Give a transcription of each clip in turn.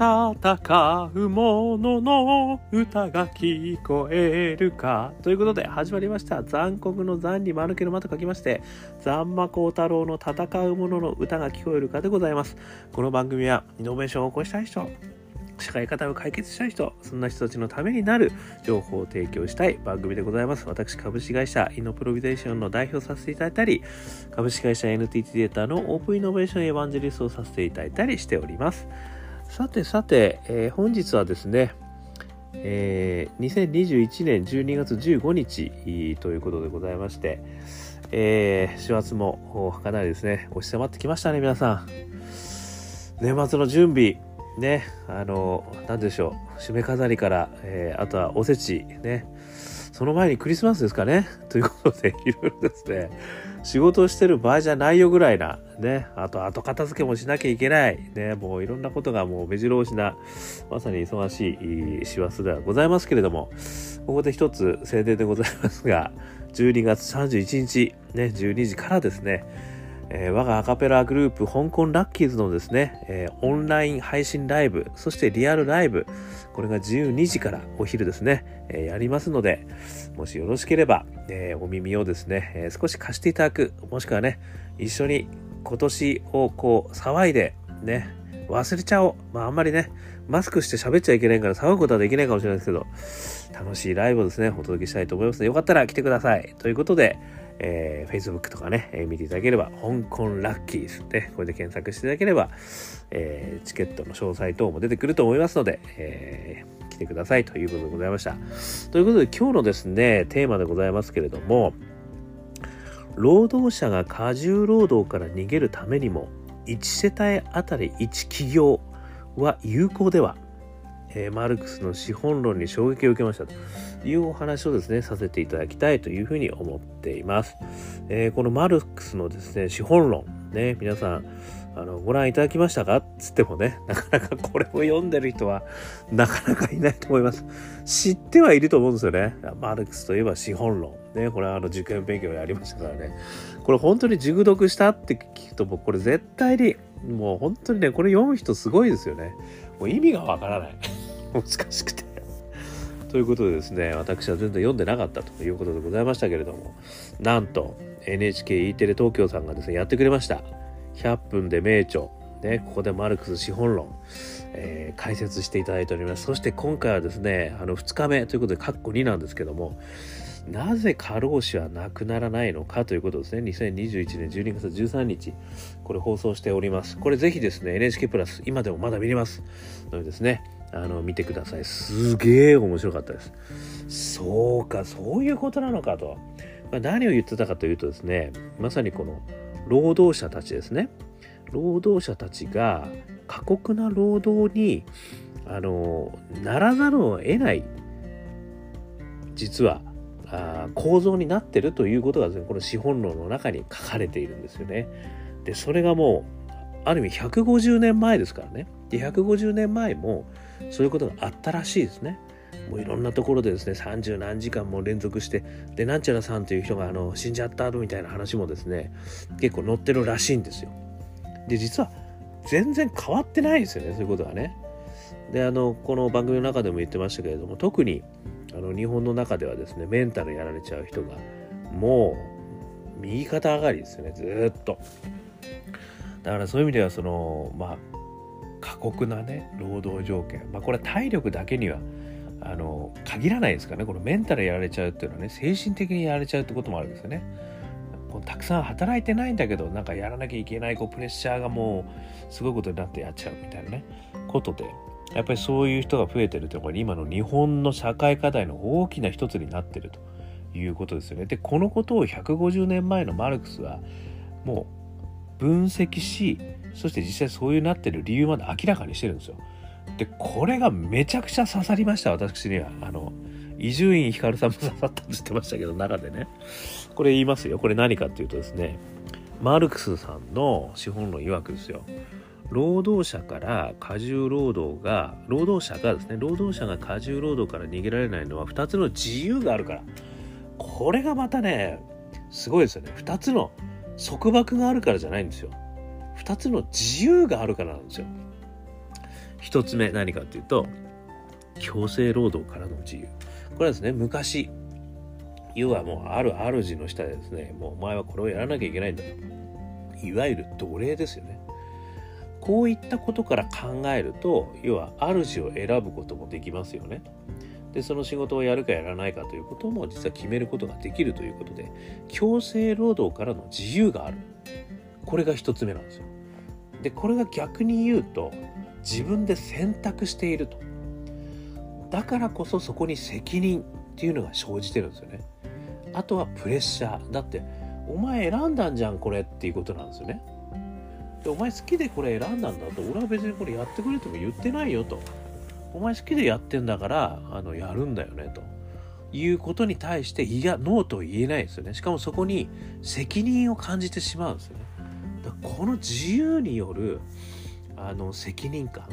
戦う者のの歌が聞こえるか。ということで始まりました。残酷の残に丸けの間と書きまして、残魔高太郎の戦う者の歌が聞こえるかでございます。この番組はイノベーションを起こしたい人、社会課題を解決したい人、そんな人たちのためになる情報を提供したい番組でございます。私、株式会社イノプロビゼーションの代表させていただいたり、株式会社 NTT データのオープンイノベーションエヴァンジェリストをさせていただいたりしております。さてさて、えー、本日はですね、えー、2021年12月15日ということでございまして、えー、師走もかなりですね、押し迫ってきましたね、皆さん。年末の準備、ね、あの、なんでしょう、締め飾りから、えー、あとはおせち、ね、その前にクリスマスですかね、ということで、いろいろですね、仕事をしてる場合じゃないよぐらいな、ね、あと後片付けもしなきゃいけない、ね、もういろんなことがもう目白押しな、まさに忙しい師走ではございますけれども、ここで一つ宣伝でございますが、12月31日、ね、12時からですね、えー、我がアカペラグループ香港ラッキーズのですね、えー、オンライン配信ライブ、そしてリアルライブ、これが12時からお昼ですね、えー、やりますので、もしよろしければ、えお耳をですね、え少し貸していただく、もしくはね、一緒に今年をこう騒いで、ね、忘れちゃおう。まああんまりね、マスクして喋っちゃいけないから騒ぐことはできないかもしれないですけど、楽しいライブをですね、お届けしたいと思いますので、よかったら来てください。ということで、えー、Facebook とかね、えー、見ていただければ、香港ラッキーズで、これで検索していただければ、えー、チケットの詳細等も出てくると思いますので、えー、来てくださいということでございました。ということで、今日のですね、テーマでございますけれども、労働者が過重労働から逃げるためにも、1世帯あたり1企業は有効ではえー、マルクスの資本論に衝撃を受けましたというお話をですね、させていただきたいというふうに思っています。えー、このマルクスのですね、資本論、ね、皆さん、あの、ご覧いただきましたか？っつってもね、なかなかこれを読んでる人はなかなかいないと思います。知ってはいると思うんですよね。マルクスといえば資本論。ね、これはあの受験勉強やりましたからね。これ本当に熟読したって聞くともうこれ絶対に、もう本当にね、これ読む人すごいですよね。もう意味がわからない。難しくてということでですね、私は全然読んでなかったということでございましたけれども、なんと NHKE テレ東京さんがですね、やってくれました。100分で名著。ね、ここでマルクス資本論、えー、解説していただいております。そして今回はですね、あの2日目ということで、カッコ2なんですけども、なぜ過労死はなくならないのかということですね。2021年12月13日、これ放送しております。これぜひですね、NHK プラス、今でもまだ見れます。のでですね、あの、見てください。すげえ面白かったです。そうか、そういうことなのかと。ま、何を言ってたかというとですね、まさにこの労働者たちですね。労働者たちが過酷な労働に、あの、ならざるを得ない、実は、あ構造になってるということがね、この資本論の中に書かれているんですよね。で、それがもう、ある意味150年前ですからね。で、150年前も、そういうことがあったらしいですね。もういろんなところでですね、30何時間も連続して、で、なんちゃらさんという人があの死んじゃったみたいな話もですね、結構載ってるらしいんですよ。で、実は全然変わってないですよね、そういうことはね。で、あの、この番組の中でも言ってましたけれども、特にあの日本の中ではですね、メンタルやられちゃう人が、もう右肩上がりですよね、ずっと。だからそういう意味では、その、まあ、過酷なね労働条件まあこれは体力だけにはあの限らないですかねこのメンタルやられちゃうっていうのはね精神的にやられちゃうってこともあるんですよねこうたくさん働いてないんだけどなんかやらなきゃいけないこうプレッシャーがもうすごいことになってやっちゃうみたいなねことでやっぱりそういう人が増えてるというのが今の日本の社会課題の大きな一つになってるということですよね。でこのことを150年前のマルクスはもう分析しそして実際そういうなってる理由まで明らかにしてるんですよ。で、これがめちゃくちゃ刺さりました、私には。あの、伊集院光さんも刺さったって言ってましたけど、中でね。これ言いますよ。これ何かっていうとですね、マルクスさんの資本論曰くですよ。労働者から過重労働が、労働者がですね、労働者が過重労働から逃げられないのは2つの自由があるから。これがまたね、すごいですよね。2つの束縛があるからじゃないんですよ。2つの自由があるからなんですよ。一つ目何かっていうと強制労働からの自由。これはですね昔要はもうある主の下でですねもうお前はこれをやらなきゃいけないんだ。といわゆる奴隷ですよね。こういったことから考えると要は主を選ぶこともできますよね。でその仕事をやるかやらないかということも実は決めることができるということで強制労働からの自由がある。これが一つ目なんですよ。でこれが逆に言うと自分で選択していると。だからこそそこに責任っていうのが生じてるんですよね。あとはプレッシャー。だってお前選んだんじゃんこれっていうことなんですよね。でお前好きでこれ選んだんだと俺は別にこれやってくれとも言ってないよと。お前好きでやってんだからあのやるんだよねと。いうことに対していやノーと言えないですよね。しかもそこに責任を感じてしまうんですよね。だこの自由によるあの責任感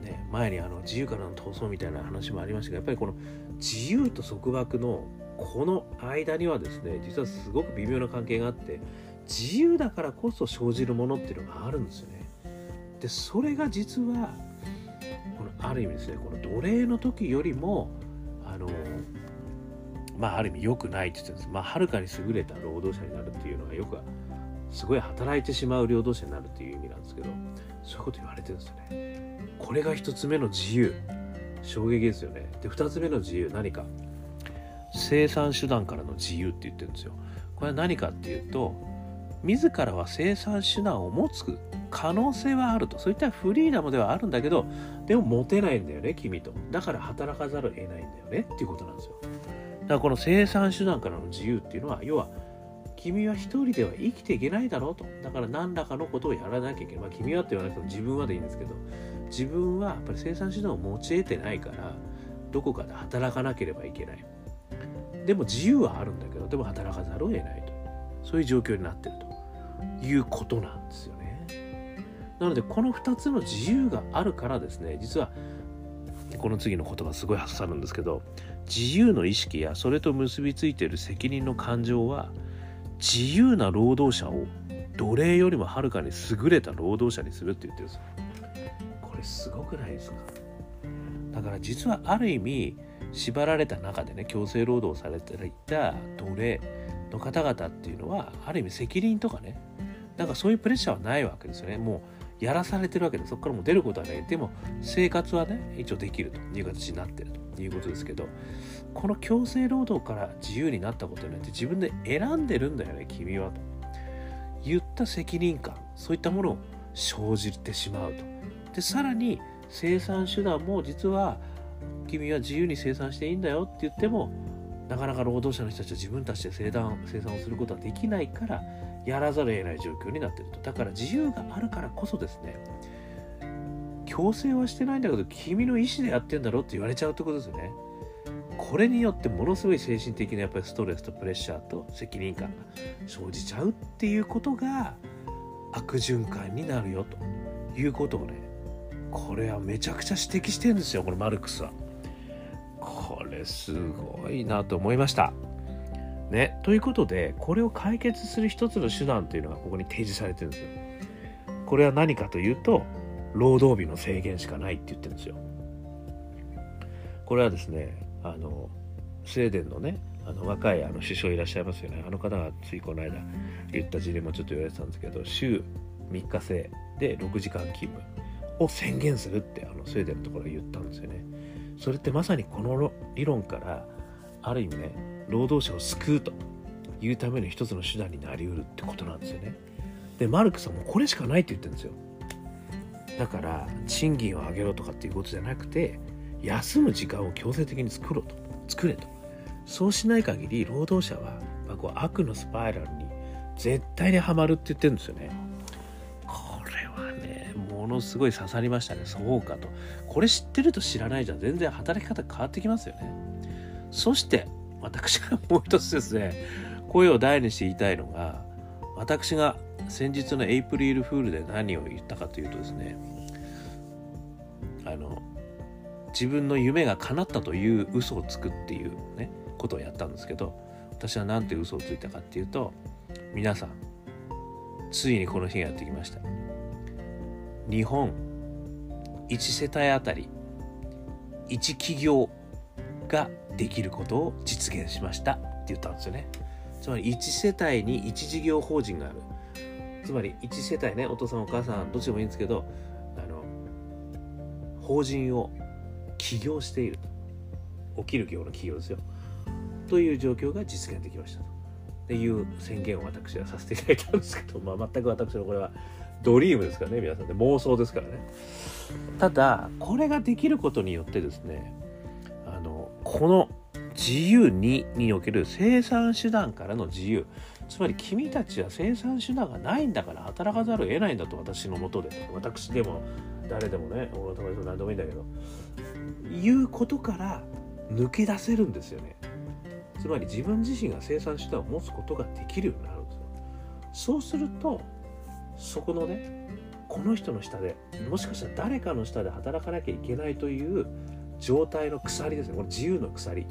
ね前にあの自由からの闘争みたいな話もありましたがやっぱりこの自由と束縛のこの間にはですね実はすごく微妙な関係があって自由だからこそ生じるものっていうのがあるんですよね。でそれが実はこのある意味ですねこの奴隷の時よりもあのまあある意味良くないって言ってるんですまあはるかに優れた労働者になるっていうのがよくすごい働いてしまう労働者になるっていう意味なんですけどそういうこと言われてるんですよね。これが一つ目の自由衝撃ですよね。で二つ目の自由何か生産手段からの自由って言ってるんですよ。これは何かっていうと自らは生産手段を持つ可能性はあるとそういったフリーダムではあるんだけどでも持てないんだよね君とだから働かざるを得ないんだよねっていうことなんですよだからこの生産手段からの自由っていうのは要は君は一人では生きていけないだろうと。だから何らかのことをやらなきゃいけない、まあ、君はって言わなくても自分はでいいんですけど自分はやっぱり生産手段を持ち得てないからどこかで働かなければいけない。でも自由はあるんだけどでも働かざるを得ないと。そういう状況になってると。いうことなんですよね。なのでこの2つの自由があるからですね実はこの次の言葉すごい刺さるんですけど自由の意識やそれと結びついている責任の感情は自由な労働者を奴隷よりもはるかに優れた労働者にするって言ってるんですよ。これすごくないですか？だから実はある意味縛られた中でね強制労働されていた奴隷の方々っていうのはある意味責任とかね。なんかそういうプレッシャーはないわけですよね。もうやらされてるわけでそこからもう出ることはない。でも生活はね一応できるという形になってると。ていうことですけどこの強制労働から自由になったことによって自分で選んでるんだよね君はと。言った責任感そういったものを生じてしまうと。でさらに生産手段も実は君は自由に生産していいんだよって言ってもなかなか労働者の人たちは自分たちで生産生産をすることはできないからやらざるを得ない状況になっていると。だから自由があるからこそですね強制はしてないんだけど君の意思でやってんだろって言われちゃうってことですよねこれによってものすごい精神的なやっぱりストレスとプレッシャーと責任感が生じちゃうっていうことが悪循環になるよということをねこれはめちゃくちゃ指摘してるんですよこれマルクスは。これすごいなと思いました。ね、ということでこれを解決する一つの手段というのがここに提示されてるんですよ。これは何かというと労働日の制限しかないって言ってるんですよ。これはですねあのスウェーデンのねあの若いあの首相いらっしゃいますよねあの方がついこの間言った事例もちょっと言われてたんですけど週3日制で6時間勤務を宣言するってあのスウェーデンのところが言ったんですよね。それってまさにこの理論からある意味ね労働者を救うというための一つの手段になりうるってことなんですよね。でマルクスはもうこれしかないって言ってるんですよ。だから賃金を上げろとかっていうことじゃなくて休む時間を強制的に作ろうと。作れと。そうしない限り労働者は、まあ、こう悪のスパイラルに絶対にはまるって言ってるんですよね。これはねものすごい刺さりましたね。そうかと。これ知ってると知らないじゃん。全然働き方変わってきますよね。そして私がもう一つですね声を大にして言いたいのが私が先日のエイプリルフールで何を言ったかというとですねあの自分の夢が叶ったという嘘をつくっていうねことをやったんですけど私は何て嘘をついたかっていうと皆さんついにこの日がやってきました。日本1世帯あたり1企業ができることを実現しましたって言ったんですよね。つまり1世帯に1事業法人がある。つまり1世帯ねお父さんお母さんどっちでもいいんですけどあの法人を起業している。起きる業の企業ですよ。という状況が実現できましたと。っていう宣言を私はさせていただいたんですけど、まあ、全く私のこれはドリームですからね皆さんで妄想ですからね。ただこれができることによってですねあのこの自由ににおける生産手段からの自由。つまり君たちは生産手段がないんだから働かざるを得ないんだと私のもと。で私でも誰でもね俺の友達も何でもいいんだけど。いうことから抜け出せるんですよね。つまり自分自身が生産手段を持つことができるようになるんですよ。そうするとそこのねこの人の下でもしかしたら誰かの下で働かなきゃいけないという状態の鎖ですね。この自由の鎖。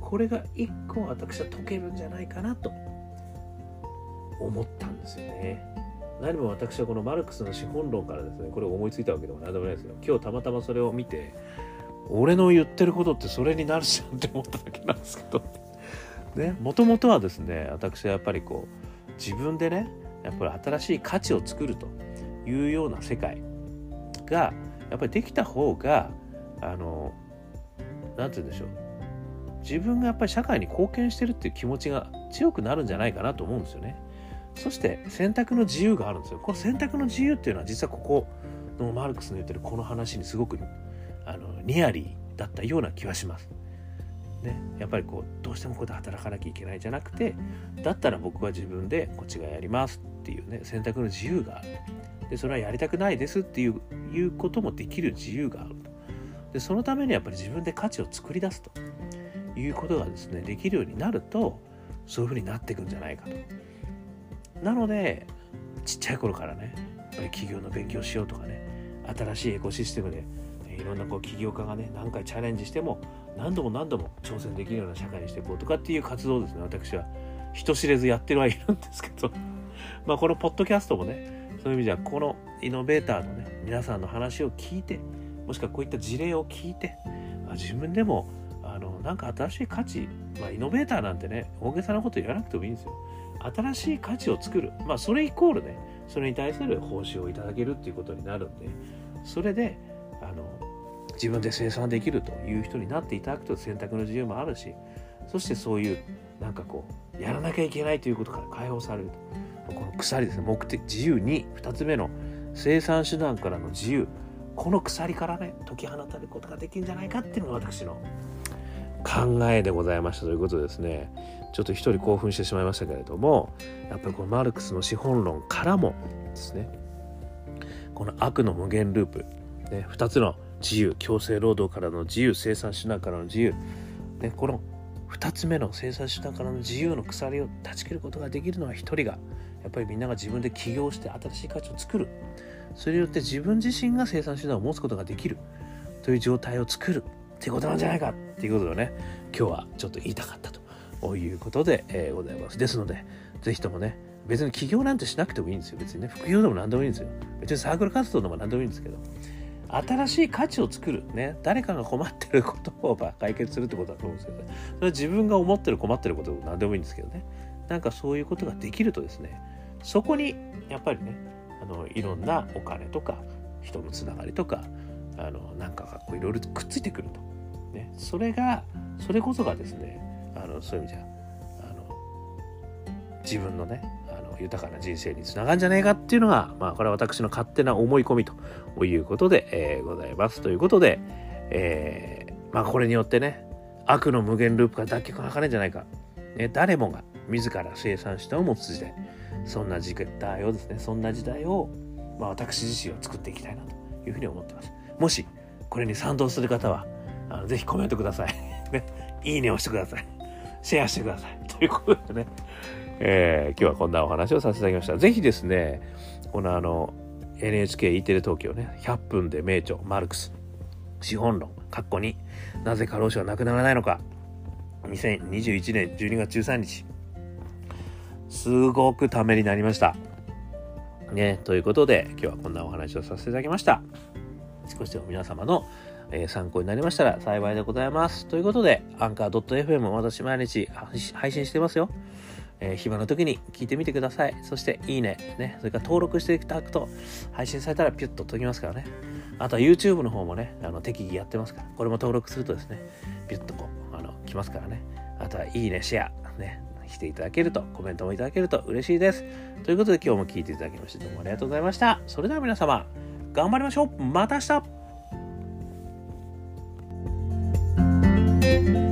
これが一個私は解けるんじゃないかなと。思ったんですよね。何も私はこのマルクスの資本論からですねこれを思いついたわけでも何でもないですよ。今日たまたまそれを見て俺の言ってることってそれになるじゃんって思っただけなんですけど。ねもともとはですね私はやっぱりこう自分でねやっぱり新しい価値を作るというような世界がやっぱりできた方があの何て言うんでしょう。自分がやっぱり社会に貢献してるっていう気持ちが強くなるんじゃないかなと思うんですよね。そして選択の自由があるんですよ。この選択の自由っていうのは実はここのマルクスの言ってるこの話にすごくあのニアリーだったような気はします。ね、やっぱりこうどうしてもここで働かなきゃいけないじゃなくてだったら僕は自分でこっちがやりますっていうね選択の自由があるでそれはやりたくないですっていういうこともできる自由があるとでそのためにやっぱり自分で価値を作り出すということがですねできるようになるとそういうふうになっていくんじゃないかとなのでちっちゃい頃からねやっぱり企業の勉強しようとかね新しいエコシステムでいろんなこう起業家がね何回チャレンジしても何度も何度も挑戦できるような社会にしていこうとかっていう活動ですね。私は人知れずやってるはいるんですけど。まあこのポッドキャストもねそういう意味ではこのイノベーターのね皆さんの話を聞いてもしくはこういった事例を聞いて自分でもあのなんか新しい価値、まあ、イノベーターなんてね大げさなこと言わなくてもいいんですよ。新しい価値を作る。まあそれイコールねそれに対する報酬をいただけるっていうことになるんでそれであの自分で生産できるという人になっていただくと選択の自由もあるしそしてそういうなんかこうやらなきゃいけないということから解放されると。この鎖ですね。目的自由に。2つ目の生産手段からの自由。この鎖からね解き放たれることができるんじゃないかっていうのが私の考えでございましたということですね。ちょっと一人興奮してしまいましたけれどもやっぱりこのマルクスの資本論からもですねこの悪の無限ループ、ね、2つの自由強制労働からの自由生産手段からの自由、ね、この2つ目の生産手段からの自由の鎖を断ち切ることができるのは1人がやっぱりみんなが自分で起業して新しい価値を作る。それによって自分自身が生産手段を持つことができるという状態を作る。っていうことなんじゃないかっていうことをね今日はちょっと言いたかったということで、えー、ございます。ですので是非ともね別に起業なんてしなくてもいいんですよ。別にね副業でも何でもいいんですよ。別にサークル活動でも何でもいいんですけど新しい価値を作るね誰かが困ってることを解決するってことだと思うんですけど、ね、それは自分が思ってる困ってること何でもいいんですけどね。なんかそういうことができるとですねそこにやっぱりねあのいろんなお金とか人のつながりとかあのなんかがいろいろくっついてくると、ね、それがそれこそがですねあのそういう意味じゃあの自分のねあの豊かな人生につながるんじゃねえかっていうのが、まあ、これは私の勝手な思い込みということで、えー、ございます。ということで、えー、まあ、これによってね、悪の無限ループから脱却が図れるんじゃないか。ね、誰もが自ら生産したを持つ時代。そんな時代をですね、そんな時代を、まあ、私自身は作っていきたいなというふうに思ってます。もし、これに賛同する方は、あのぜひコメントください。ね、いいねをしてください。シェアしてください。ということでね、えー、今日はこんなお話をさせていただきました。ぜひですね、このあの、NHKE テレ東京ね、100分で名著、マルクス、資本論、括弧になぜ過労死はなくならないのか、2021年12月13日、すごくためになりました。ね、ということで、今日はこんなお話をさせていただきました。少しでも皆様の、え、参考になりましたら幸いでございます。ということで、アンカー .fm 私毎日配信してますよ。えー、暇の時に聞いてみてください。そして、いいね、ね、それから登録していただくと、配信されたらピュッと解きますからね。あとは YouTube の方もね、あの適宜やってますから、これも登録するとですね、ピュッとこう、あの、来ますからね。あとは、いいね、シェア、ね、していただけると、コメントもいただけると嬉しいです。ということで今日も聞いていただきましてどうもありがとうございました。それでは皆様、頑張りましょうまた明日 Bye.